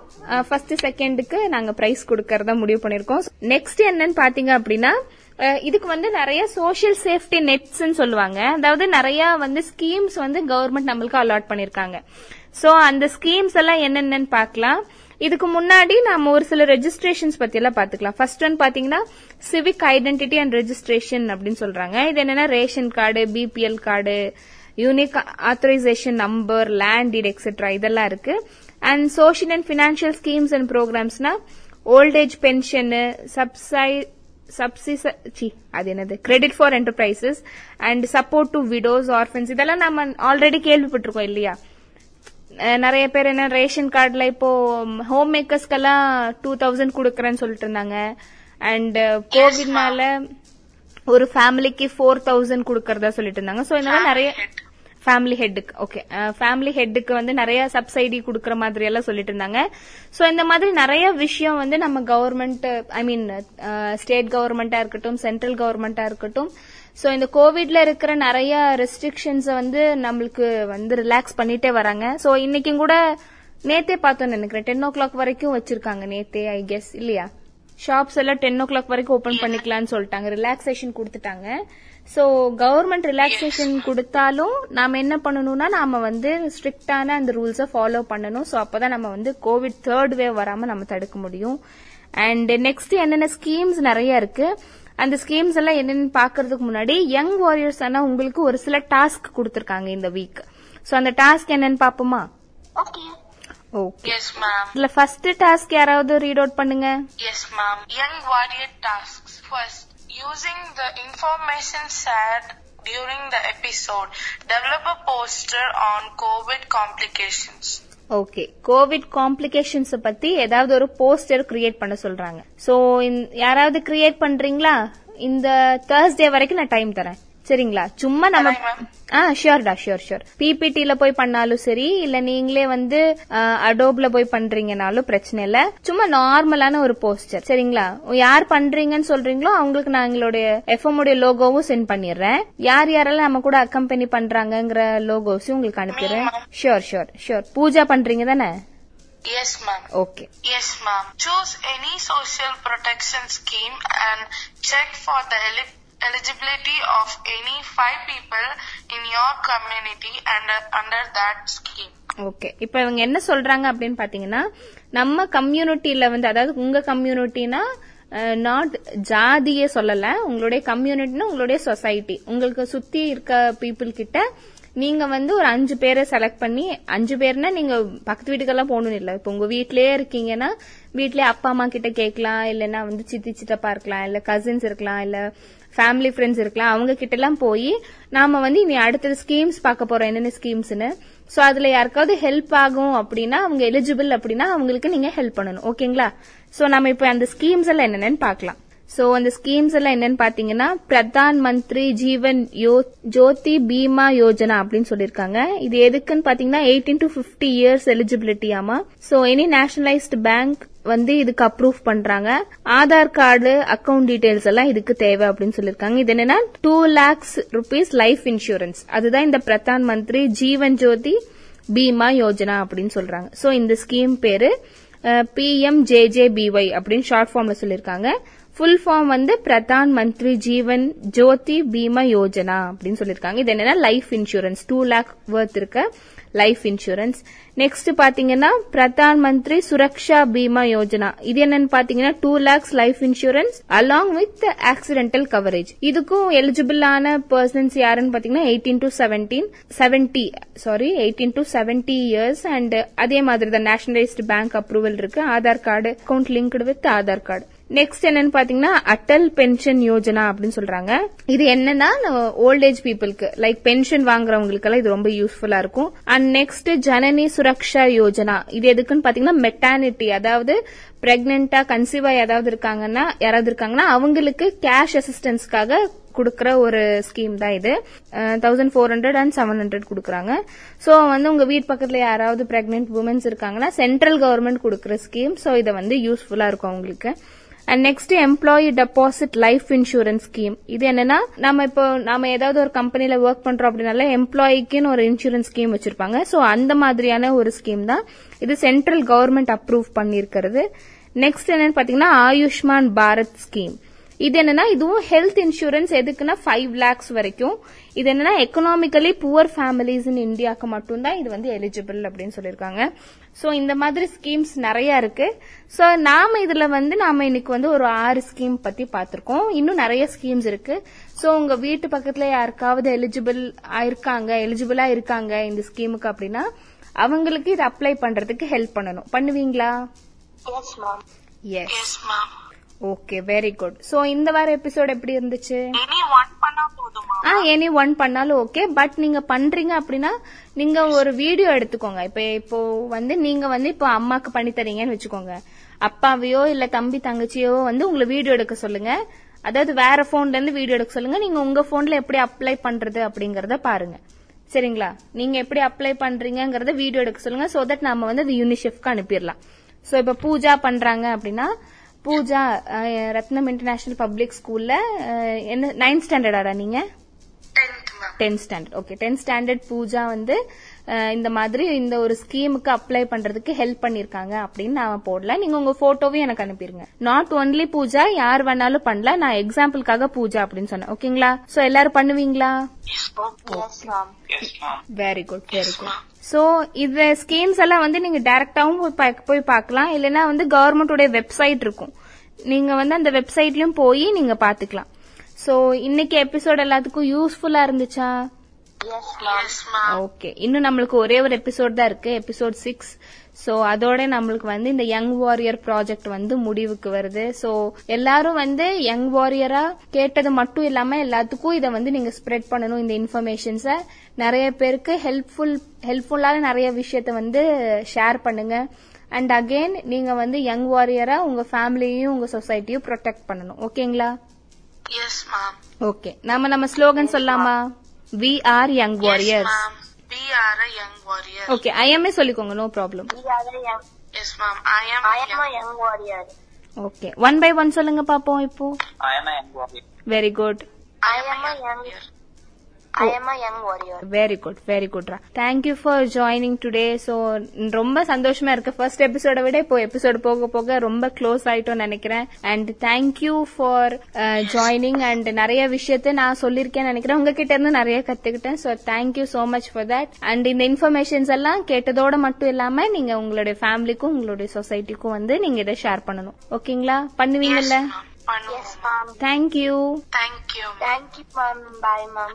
ஃபர்ஸ்ட் செகண்டுக்கு நாங்க பிரைஸ் கொடுக்கறதா முடிவு பண்ணிருக்கோம் நெக்ஸ்ட் என்னன்னு பாத்தீங்க அப்படின்னா இதுக்கு வந்து நிறைய சோஷியல் சேஃப்டி நெட்ஸ் சொல்லுவாங்க. அதாவது நிறைய வந்து ஸ்கீம்ஸ் வந்து கவர்மெண்ட் நம்மளுக்கு அலாட் பண்ணிருக்காங்க சோ அந்த ஸ்கீம்ஸ் எல்லாம் என்னென்னன்னு பார்க்கலாம் இதுக்கு முன்னாடி நாம ஒரு சில ரெஜிஸ்ட்ரேஷன்ஸ் பத்தி எல்லாம் பாத்துக்கலாம் ஃபர்ஸ்ட் ஒன் பாத்தீங்கன்னா சிவிக் ஐடென்டிட்டி அண்ட் ரெஜிஸ்ட்ரேஷன் அப்படின்னு சொல்றாங்க. இது என்னன்னா ration card BPL card unique authorization number land deed etcetera இதெல்லாம் இருக்கு. And social and financial schemes and ப்ரோக்ராம்ஸ்னா old age pension சப்சை சப்சிஸ் சி அது என்னது? Credit for enterprises and support to widows orphans இதெல்லாம் நம்ம ஆல்ரெடி கேள்விப்பட்டிருக்கோம் இல்லையா? நிறைய பேர் என்ன ரேஷன் கார்டுல இப்போ ஹோம் மேக்கர்ஸ்க்கெல்லாம் டூ தௌசண்ட் கொடுக்கறேன்னு சொல்லிட்டு இருந்தாங்க அண்ட் கோவிட்னால ஒரு ஃபேமிலிக்கு ஃபோர் தௌசண்ட் கொடுக்கறதா சொல்லிட்டு இருந்தாங்க சோ இந்த மாதிரி நிறைய ஃபேமிலி ஹெட்டுக்கு ஓகே ஃபேமிலி ஹெட்டுக்கு வந்து நிறைய சப்சிடி கொடுக்கற மாதிரி எல்லாம் சொல்லிட்டு இருந்தாங்க சோ இந்த மாதிரி நிறைய விஷயம் வந்து நம்ம கவர்மெண்ட் ஐ மீன் ஸ்டேட் கவர்மெண்டா இருக்கட்டும் சென்ட்ரல் கவர்மெண்டா இருக்கட்டும். சோ இந்த கோவிட்ல இருக்கிற நிறைய ரெஸ்ட்ரிக்ஷன்ஸ் வந்து நம்மளுக்கு வந்து ரிலாக்ஸ் பண்ணிட்டே வராங்க. சோ இன்னைக்கும் கூட நேத்தே பார்த்தோம்னு நினைக்கிறேன். டென் ஓ கிளாக் வரைக்கும் வச்சிருக்காங்க நேத்தே ஐ கெஸ் இல்லையா? ஷாப்ஸ் எல்லாம் டென் ஓ கிளாக் வரைக்கும் ஓபன் பண்ணிக்கலாம்னு சொல்லிட்டாங்க. ரிலாக்ஸேஷன் கொடுத்துட்டாங்க. சோ கவர்மெண்ட் ரிலாக்ஸேஷன் கொடுத்தாலும் நாம என்ன பண்ணணும்னா நாம வந்து ஸ்ட்ரிக்டான அந்த ரூல்ஸை ஃபாலோ பண்ணணும் சோ அப்பதான் நம்ம வந்து கோவிட் தேர்ட் வேவ் வராம நம்ம தடுக்க முடியும் அண்ட் நெக்ஸ்ட் என்னென்ன ஸ்கீம்ஸ் நிறைய இருக்கு அந்த ஸ்கீம்ஸ் எல்லாம் என்னன்னு பாக்குறதுக்கு முன்னாடி யங் வாரியர்ஸ் ஆனா உங்களுக்கு ஒரு சில டாஸ்க் கொடுத்திருக்காங்க இந்த வீக் சோ அந்த டாஸ்க் என்னன்னு பாப்போமா Okay. Okay Yes, ma'am. இதுல ஃபர்ஸ்ட் டாஸ்க் யாராவது ரீட் அவுட் பண்ணுங்க Yes, ma'am. Young warrior tasks. First, using the information shared during the episode, develop a poster on COVID complications. Okay COVID complications பத்தி ஏதாவது ஒரு poster create பண்ண சொல்றாங்க so யாராவது create பண்றீங்களா இந்த Thursday வரைக்கும் நான் டைம் தரேன் சரிங்களா? சும்மா நம்ம ஆ ஷியோர்டா ஷியோர் ஷியோர் பிபிடில போய் பண்ணாலும் சரி இல்ல நீங்களே வந்து அடோப்ல போய் பண்றீங்கனாலும் பிரச்சனை இல்ல. சும்மா நார்மலான ஒரு போஸ்டர் சரிங்களா? யார் பண்றீங்கன்னு சொல்றீங்களோ அவங்களுக்கு நான் எங்களுடைய எஃப்எம் உடைய லோகோவும் சென்ட் பண்ணிடுறேன். யார் யாரெல்லாம் நம்ம கூட அக்கம்பெனி பண்றாங்கங்கிற லோகோஸும் உங்களுக்கு அனுப்பிடுறேன். ஷியோர் ஷியோர் ஷியோர் பூஜா பண்றீங்க தானே? Yes, ma'am. Okay Yes, ma'am. Choose any social protection scheme and check for the eli- eligibility of any five people in your community and under that scheme. Okay இப்போ இவங்க என்ன சொல்றாங்க அப்படின்னு பாத்தீங்கன்னா நம்ம கம்யூனிட்டியில வந்து அதாவது உங்க கம்யூனிட்டினா நாட் ஜாதியே சொல்லல. உங்களுடைய கம்யூனிட்டினா உங்களுடைய சொசைட்டி உங்களுக்கு சுத்தி இருக்க பீப்புள் கிட்ட நீங்க வந்து ஒரு அஞ்சு பேரை செலக்ட் பண்ணி அஞ்சு பேர்னா நீங்க பக்கத்து வீட்டுக்கெல்லாம் போகணும் இல்ல. இப்ப உங்க வீட்லயே இருக்கீங்கன்னா வீட்லயே அப்பா அம்மா கிட்ட கேட்கலாம். இல்லைன்னா வந்து சித்தி சித்தப்பா இருக்கலாம். இல்ல கசின்ஸ் இருக்கலாம். இல்ல ஃபேமிலி ஃப்ரெண்ட்ஸ் இருக்கலாம் அவங்க கிட்ட எல்லாம் போய் நாம வந்து இனி அடுத்தது ஸ்கீம்ஸ் பார்க்க போறோம் என்னென்ன ஸ்கீம்ஸ்னு சோ அதுல யாருக்காவது ஹெல்ப் ஆகும் அப்படின்னா அவங்க எலிஜிபிள் அப்படின்னா அவங்களுக்கு நீங்க ஹெல்ப் பண்ணணும். ஓகேங்களா சோ நம்ம இப்ப அந்த ஸ்கீம்ஸ் எல்லாம் என்னென்னு பார்க்கலாம். சோ அந்த ஸ்கீம்ஸ் எல்லாம் என்னன்னு பாத்தீங்கன்னா பிரதான் மந்திரி ஜீவன் யோ- ஜோதி பீமா யோஜனா அப்படின்னு சொல்லிருக்காங்க இது எதுக்குன்னு பாத்தீங்கன்னா eighteen to fifty years eligibility ஆமா. சோ எனி நேஷனலைஸ்டு பேங்க் வந்து இதுக்கு அப்ரூவ் பண்றாங்க. ஆதார் கார்டு அக்கவுண்ட் டீடைல்ஸ் எல்லாம் இதுக்கு தேவை அப்படின்னு சொல்லிருக்காங்க. இது என்னன்னா two lakhs rupees life insurance அதுதான் இந்த பிரதான் மந்திரி ஜீவன் ஜோதி பீமா யோஜனா அப்படின்னு சொல்றாங்க. சோ இந்த ஸ்கீம் பேரு பிஎம்ஜேஜேபிஒய் அப்படின்னு ஷார்ட் ஃபார்ம்ல சொல்லிருக்காங்க. ஃபுல் ஃபார்ம் வந்து பிரதான் மந்திரி ஜீவன் ஜோதி பீமா யோஜனா அப்படின்னு சொல்லியிருக்காங்க இது என்னன்னா life insurance two lakh worth இருக்க லைஃப் இன்சூரன்ஸ் நெக்ஸ்ட் பாத்தீங்கன்னா பிரதான் மந்திரி சுரக்ஷா பீமா யோஜனா இது என்னன்னு பாத்தீங்கன்னா two lakhs life insurance along with accidental coverage இதுக்கும் எலிஜிபிளான பர்சன்ஸ் யாருன்னு பாத்தீங்கன்னா eighteen to seventeen seventy sorry eighteen to seventy years and அதே மாதிரி தான் நேஷனலைஸ்டு பேங்க் அப்ரூவல் இருக்கு. Aadhaar card account linked with Aadhaar card next என்னன்னு பாத்தீங்கன்னா அட்டல் பென்ஷன் யோஜனா அப்படின்னு சொல்றாங்க. இது என்னன்னா ஓல்ட் ஏஜ் பீப்புளுக்கு லைக் பென்ஷன் வாங்குறவங்களுக்கு எல்லாம் இது ரொம்ப யூஸ்ஃபுல்லா இருக்கும். And next Janani Suraksha Yojana. இது எதுக்குன்னு பாத்தீங்கன்னா மெட்டானிட்டி அதாவது பிரெக்னெண்டா கன்சீவா ஏதாவது இருக்காங்கன்னா யாராவது இருக்காங்கன்னா அவங்களுக்கு கேஷ் அசிஸ்டன்ஸ்க்காக குடுக்கற ஒரு ஸ்கீம் தான் இது. Thousand four hundred and seven hundred கொடுக்குறாங்க. ஸோ வந்து உங்க வீட்டு பக்கத்துல யாராவது பிரெக்னென்ட் உமன்ஸ் இருக்காங்கன்னா சென்ட்ரல் கவர்மெண்ட் கொடுக்குற ஸ்கீம் ஸோ இதை வந்து யூஸ்ஃபுல்லா இருக்கும் அவங்களுக்கு. And next employee deposit life insurance scheme இது என்னன்னா நம்ம இப்போ நாம ஏதாவது ஒரு கம்பெனில ஒர்க் பண்றோம் அப்படின்னால எம்ப்ளாய்க்குன்னு ஒரு இன்சூரன்ஸ் ஸ்கீம் வச்சிருப்பாங்க. சோ அந்த மாதிரியான ஒரு ஸ்கீம் தான் இது சென்ட்ரல் கவர்மெண்ட் அப்ரூவ் பண்ணிருக்கிறது நெக்ஸ்ட் என்னன்னு பாத்தீங்கன்னா ஆயுஷ்மான் பாரத் ஸ்கீம் இது என்னன்னா இதுவும் ஹெல்த் இன்சூரன்ஸ் எதுக்குன்னா ஃபைவ் லேக்ஸ் வரைக்கும். இது என்னன்னா எக்கனாமிக்கலி புவர் ஃபேமிலிஸ் இன் இந்தியாவுக்கு மட்டும்தான் இது வந்து எலிஜிபிள் அப்படின்னு சொல்லியிருக்காங்க. சோ இந்த மாதிரி ஸ்கீம்ஸ் நிறைய இருக்கு. சோ நாம இதுல வந்து நாம இன்னைக்கு வந்து ஒரு ஆறு ஸ்கீம் பத்தி பார்த்திருக்கோம். இன்னும் நிறைய ஸ்கீம்ஸ் இருக்கு. சோ உங்க வீட்டு பக்கத்துல யாருக்காவது எலிஜிபிள் இருக்காங்க எலிஜிபிளா இருக்காங்க இந்த ஸ்கீமுக்கு அப்படின்னா அவங்களுக்கு இது அப்ளை பண்றதுக்கு ஹெல்ப் பண்ணணும். பண்ணுவீங்களா? Yes ma'am okay very good so இந்த வார எபிசோட் எப்படி இருந்துச்சு? ஆ எனி ஒன் பண்ணாலும் ஓகே பட் நீங்க பண்றீங்க அப்படின்னா நீங்க ஒரு வீடியோ எடுத்துக்கோங்க. இப்ப இப்போ வந்து நீங்க வந்து இப்போ அம்மாக்கு பண்ணி தரீங்கன்னு வச்சுக்கோங்க. அப்பாவையோ இல்ல தம்பி தங்கச்சியோ வந்து உங்களை வீடியோ எடுக்க சொல்லுங்க. அதாவது வேற போன்ல இருந்து வீடியோ எடுக்க சொல்லுங்க. நீங்க உங்க போன்ல எப்படி அப்ளை பண்றது அப்படிங்கறத பாருங்க. சரிங்களா? நீங்க எப்படி அப்ளை பண்றீங்கங்கறத வீடியோ எடுக்க சொல்லுங்க. சோ தட் நம்ம வந்து யூனிசெஃப்க்கு அனுப்பிடலாம். சோ இப்ப பூஜா பண்றாங்க அப்படின்னா பூஜா ரத்னம் இன்டர்நேஷனல் பப்ளிக் ஸ்கூல்ல என்ன நைன்த் ஸ்டாண்டர்டாடா நீங்க? Tenth standard okay tenth standard Pooja வந்து இந்த மாதிரி இந்த ஒரு ஸ்கீமுக்கு அப்ளை பண்றதுக்கு ஹெல்ப் பண்ணிருக்காங்க அப்படின்னு நான் போடல நீங்க உங்க போட்டோவையும் எனக்கு அனுப்பிருங்க. நாட் ஒன்லி பூஜா யார் வேணாலும் பண்ணலாம். நான் எக்ஸாம்பிளுக்காக பூஜா அப்படின்னு சொன்னேன். ஓகேங்களா சோ எல்லாரும் பண்ணுவீங்களா. Very good very good so இந்த ஸ்கீம்ஸ் எல்லாம் வந்து நீங்க டைரக்டாவும் போய் போய் பார்க்கலாம். இல்லைன்னா வந்து கவர்மெண்டோட வெப்சைட் இருக்கும். நீங்க வந்து அந்த வெப்சைட்லயும் போய் நீங்க பாத்துக்கலாம் சோ இன்னைக்கு எபிசோட் எல்லாத்துக்கும் யூஸ்ஃபுல்லா இருந்துச்சா? ஓகே இன்னும் நம்மளுக்கு ஒரே ஒரு எபிசோட் தான் இருக்கு. எபிசோட் சிக்ஸ் சோ அதோட நம்மளுக்கு வந்து இந்த யங் வாரியர் ப்ராஜெக்ட் வந்து முடிவுக்கு வருது. சோ எல்லாரும் வந்து யங் வாரியரா கேட்டது மட்டும் இல்லாம எல்லாத்துக்கும் இதை வந்து நீங்க ஸ்ப்ரெட் பண்ணணும் இந்த இன்ஃபர்மேஷன்ஸ நிறைய பேருக்கு ஹெல்ப்ஃபுல் ஹெல்ப்ஃபுல்லான நிறைய விஷயத்த வந்து ஷேர் பண்ணுங்க. அண்ட் அகைன் நீங்க வந்து யங் வாரியரா உங்க ஃபேமிலியையும் உங்க சொசைட்டியும் ப்ரொடெக்ட் பண்ணணும். ஓகேங்களா எஸ் மேம் ஓகே நாம நம்ம ஸ்லோகன் சொல்லலாமா? We are young warriors we R a young warrior okay IMA சொல்லிக்கோங்க no problem We are a young. S ma'am I M I am a young warrior. Okay one by one சொல்லுங்க பாப்போம் இப்போ. I am a young warrior. Very good I I M am a a young young. Warrior I am a young warrior. Very good very good thank you for joining today so ரொம்ப சந்தோஷமா இருக்கு. First எபிசோட விட இப்போ episode போக போக ரொம்ப close ஆயிட்டோம் நினைக்கிறேன். And thank you for joining and நிறைய விஷயத்த நான் சொல்லியிருக்கேன் நினைக்கிறேன். உங்ககிட்ட இருந்து நிறைய கத்துக்கிட்டேன். So thank you so much for that and இந்த இன்ஃபர்மேஷன்ஸ் எல்லாம் கேட்டதோட மட்டும் இல்லாம நீங்க உங்களுடைய ஃபேமிலிக்கும் உங்களுடைய சொசைட்டிக்கும் வந்து நீங்க இதை ஷேர் பண்ணணும். ஓகேங்களா பண்ணுவீங்கல்ல? Mom. Thank you thank you Thank you, mom.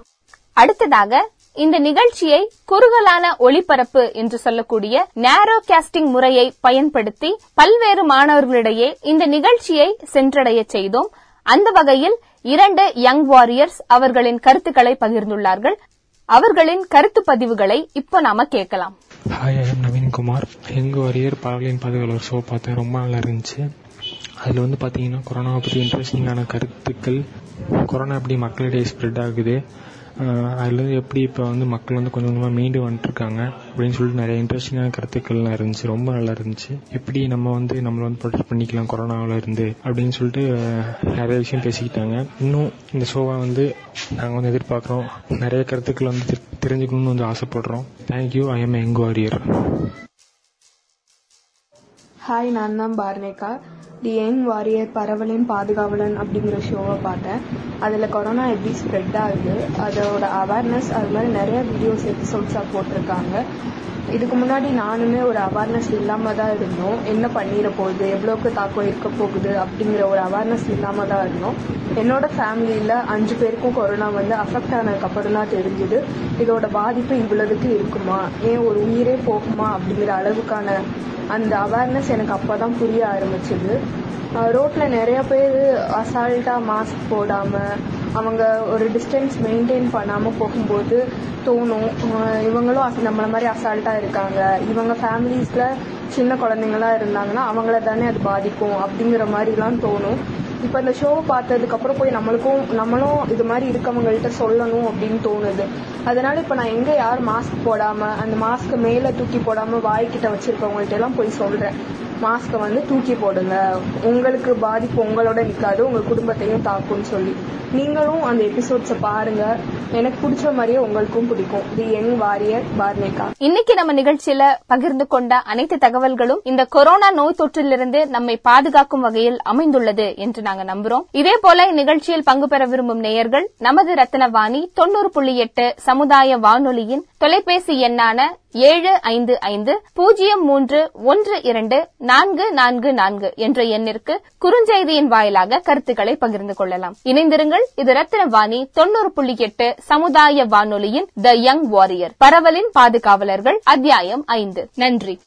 அடுத்ததாக இந்த நிகழ்ச்சியை குறுகலான ஒளிபரப்பு என்று சொல்லக்கூடிய நேரோ கேஸ்டிங் முறையை பயன்படுத்தி பல்வேறு மாணவர்களிடையே இந்த நிகழ்ச்சியை சென்றடைய செய்தோம். அந்த வகையில் இரண்டு யங் வாரியர்ஸ் அவர்களின் கருத்துக்களை பகிர்ந்துள்ளார்கள். அவர்களின் கருத்து பதிவுகளை இப்போ நாம கேட்கலாம். Hi I Naveenkumar young warrior பரவலின் பாதுகாவலர் ஒரு ஷோ பார்த்தேன். ரொம்ப நல்லா இருந்துச்சு. அதில் வந்து பார்த்தீங்கன்னா கொரோனாவை பற்றி இன்ட்ரெஸ்டிங்கான கருத்துக்கள். கொரோனா எப்படி மக்களிடையே ஸ்ப்ரெட் ஆகுது? ஆஹ் எப்படி இப்போ வந்து மக்கள் வந்து கொஞ்சம் கொஞ்சமாக மீண்டு வந்துட்டுருக்காங்க அப்படின்னு சொல்லிட்டு நிறைய இன்ட்ரெஸ்டிங்கான கருத்துக்கள்லாம் இருந்துச்சு. ரொம்ப நல்லா இருந்துச்சு. எப்படி நம்ம வந்து நம்மளை வந்து ப்ரொடெக்ட் பண்ணிக்கலாம் கொரோனாவில் இருந்து அப்படின்னு சொல்லிட்டு நிறைய விஷயம் பேசிக்கிட்டாங்க. இன்னும் இந்த ஷோவை வந்து நாங்கள் வந்து எதிர்பார்க்குறோம். நிறைய கருத்துக்கள் வந்து தெரி- தெரிஞ்சுக்கணும்னு வந்து ஆசைப்படுறோம். Thank you I am young warrior hi நான் தான் பார்னேகா. தி யங் வாரியர் பரவலின் பாதுகாவலன் அப்படிங்கிற ஷோவை பார்த்தேன். அதில் கொரோனா எப்படி ஸ்ப்ரெட் ஆகுது அதோட அவேர்னஸ் அது மாதிரி நிறைய வீடியோஸ் எபிசோட்ஸாக போட்டிருக்காங்க. இதுக்கு முன்னாடி நானுமே ஒரு அவேர்னஸ் இல்லாமல் தான் இருந்தோம். என்ன பண்ணிட போகுது? எவ்வளோக்கு தாக்கம் இருக்க போகுது? அப்படிங்கிற ஒரு அவேர்னஸ் இல்லாமல் தான் இருந்தோம். என்னோட ஃபேமிலியில் அஞ்சு பேருக்கும் கொரோனா வந்து அஃபெக்ட் ஆனதுக்கு அப்புறம் தான் தெரிஞ்சுது. இதோட பாதிப்பு இவ்வளவுக்கு இருக்குமா? ஏன் ஒரு உயிரே போகுமா? அப்படிங்கிற அளவுக்கான அந்த அவேர்னஸ் எனக்கு அப்பதான் புரிய ஆரம்பிச்சது. ரோட்ல நிறைய பேர் அசால்ட்டா மாஸ்க் போடாம அவங்க ஒரு டிஸ்டன்ஸ் மெயின்டைன் பண்ணாமல் போகும்போது தோணும். இவங்களும் அச- நம்மளை மாதிரி அசால்ட்டாக இருக்காங்க. இவங்க ஃபேமிலிஸில் சின்ன குழந்தைங்களா இருந்தாங்கன்னா அவங்கள தானே அது பாதிக்கும் அப்படிங்கிற மாதிரிலாம் தோணும். இப்போ இந்த ஷோவை பார்த்ததுக்கப்புறம் போய் நம்மளுக்கும் நம்மளும் இது மாதிரி இருக்கவங்கள்ட்ட சொல்லணும் அப்படின்னு தோணுது. அதனால இப்போ நான் எங்கே யார் மாஸ்க் போடாமல் அந்த மாஸ்க்கு மேலே தூக்கி போடாமல் வாய்க்கிட்ட வச்சிருக்கவங்கள்ட்ட எல்லாம் போய் சொல்கிறேன் மாஸ்கை வந்து தூக்கி போடுங்க. உங்களுக்கு பாதிப்பு உங்களோட நிற்காது உங்கள் குடும்பத்தையும் தாக்கும்னு சொல்லி. நீங்களும் அந்த எபிசோட்ஸை பாருங்க. எனக்கு பிடிச்ச மாதிரியே உங்களுக்கும் பிடிக்கும். தி யங் வாரியர் பார்னேகா இன்னைக்கு நம்ம நிகழ்ச்சியில பகிர்ந்து கொண்ட அனைத்து தகவல்களும் இந்த கொரோனா நோய் தொற்றிலிருந்து நம்மை பாதுகாக்கும் வகையில் அமைந்துள்ளது என்று நாங்க நம்புறோம். இதே போல இந்நிகழ்ச்சியில் பங்கு பெற விரும்பும் நேயர்கள் நமது ரத்னவாணி தொண்ணூறு புள்ளி எட்டு சமுதாய வானொலியின் தொலைபேசி எண்ணான ஏழு ஐந்து ஐந்து பூஜ்ஜியம் மூன்று ஒன்று இரண்டு நான்கு நான்கு நான்கு என்ற எண்ணிற்கு குறுஞ்செய்தியின் வாயிலாக கருத்துக்களை பகிர்ந்து கொள்ளலாம். இணைந்திருங்கள் இது ரத்னவாணி தொண்ணூறு புள்ளி எட்டு சமுதாய வானொலியின் த யங் வாரியர் பரவலின் பாதுகாவலர்கள் அத்தியாயம் ஐந்து. நன்றி.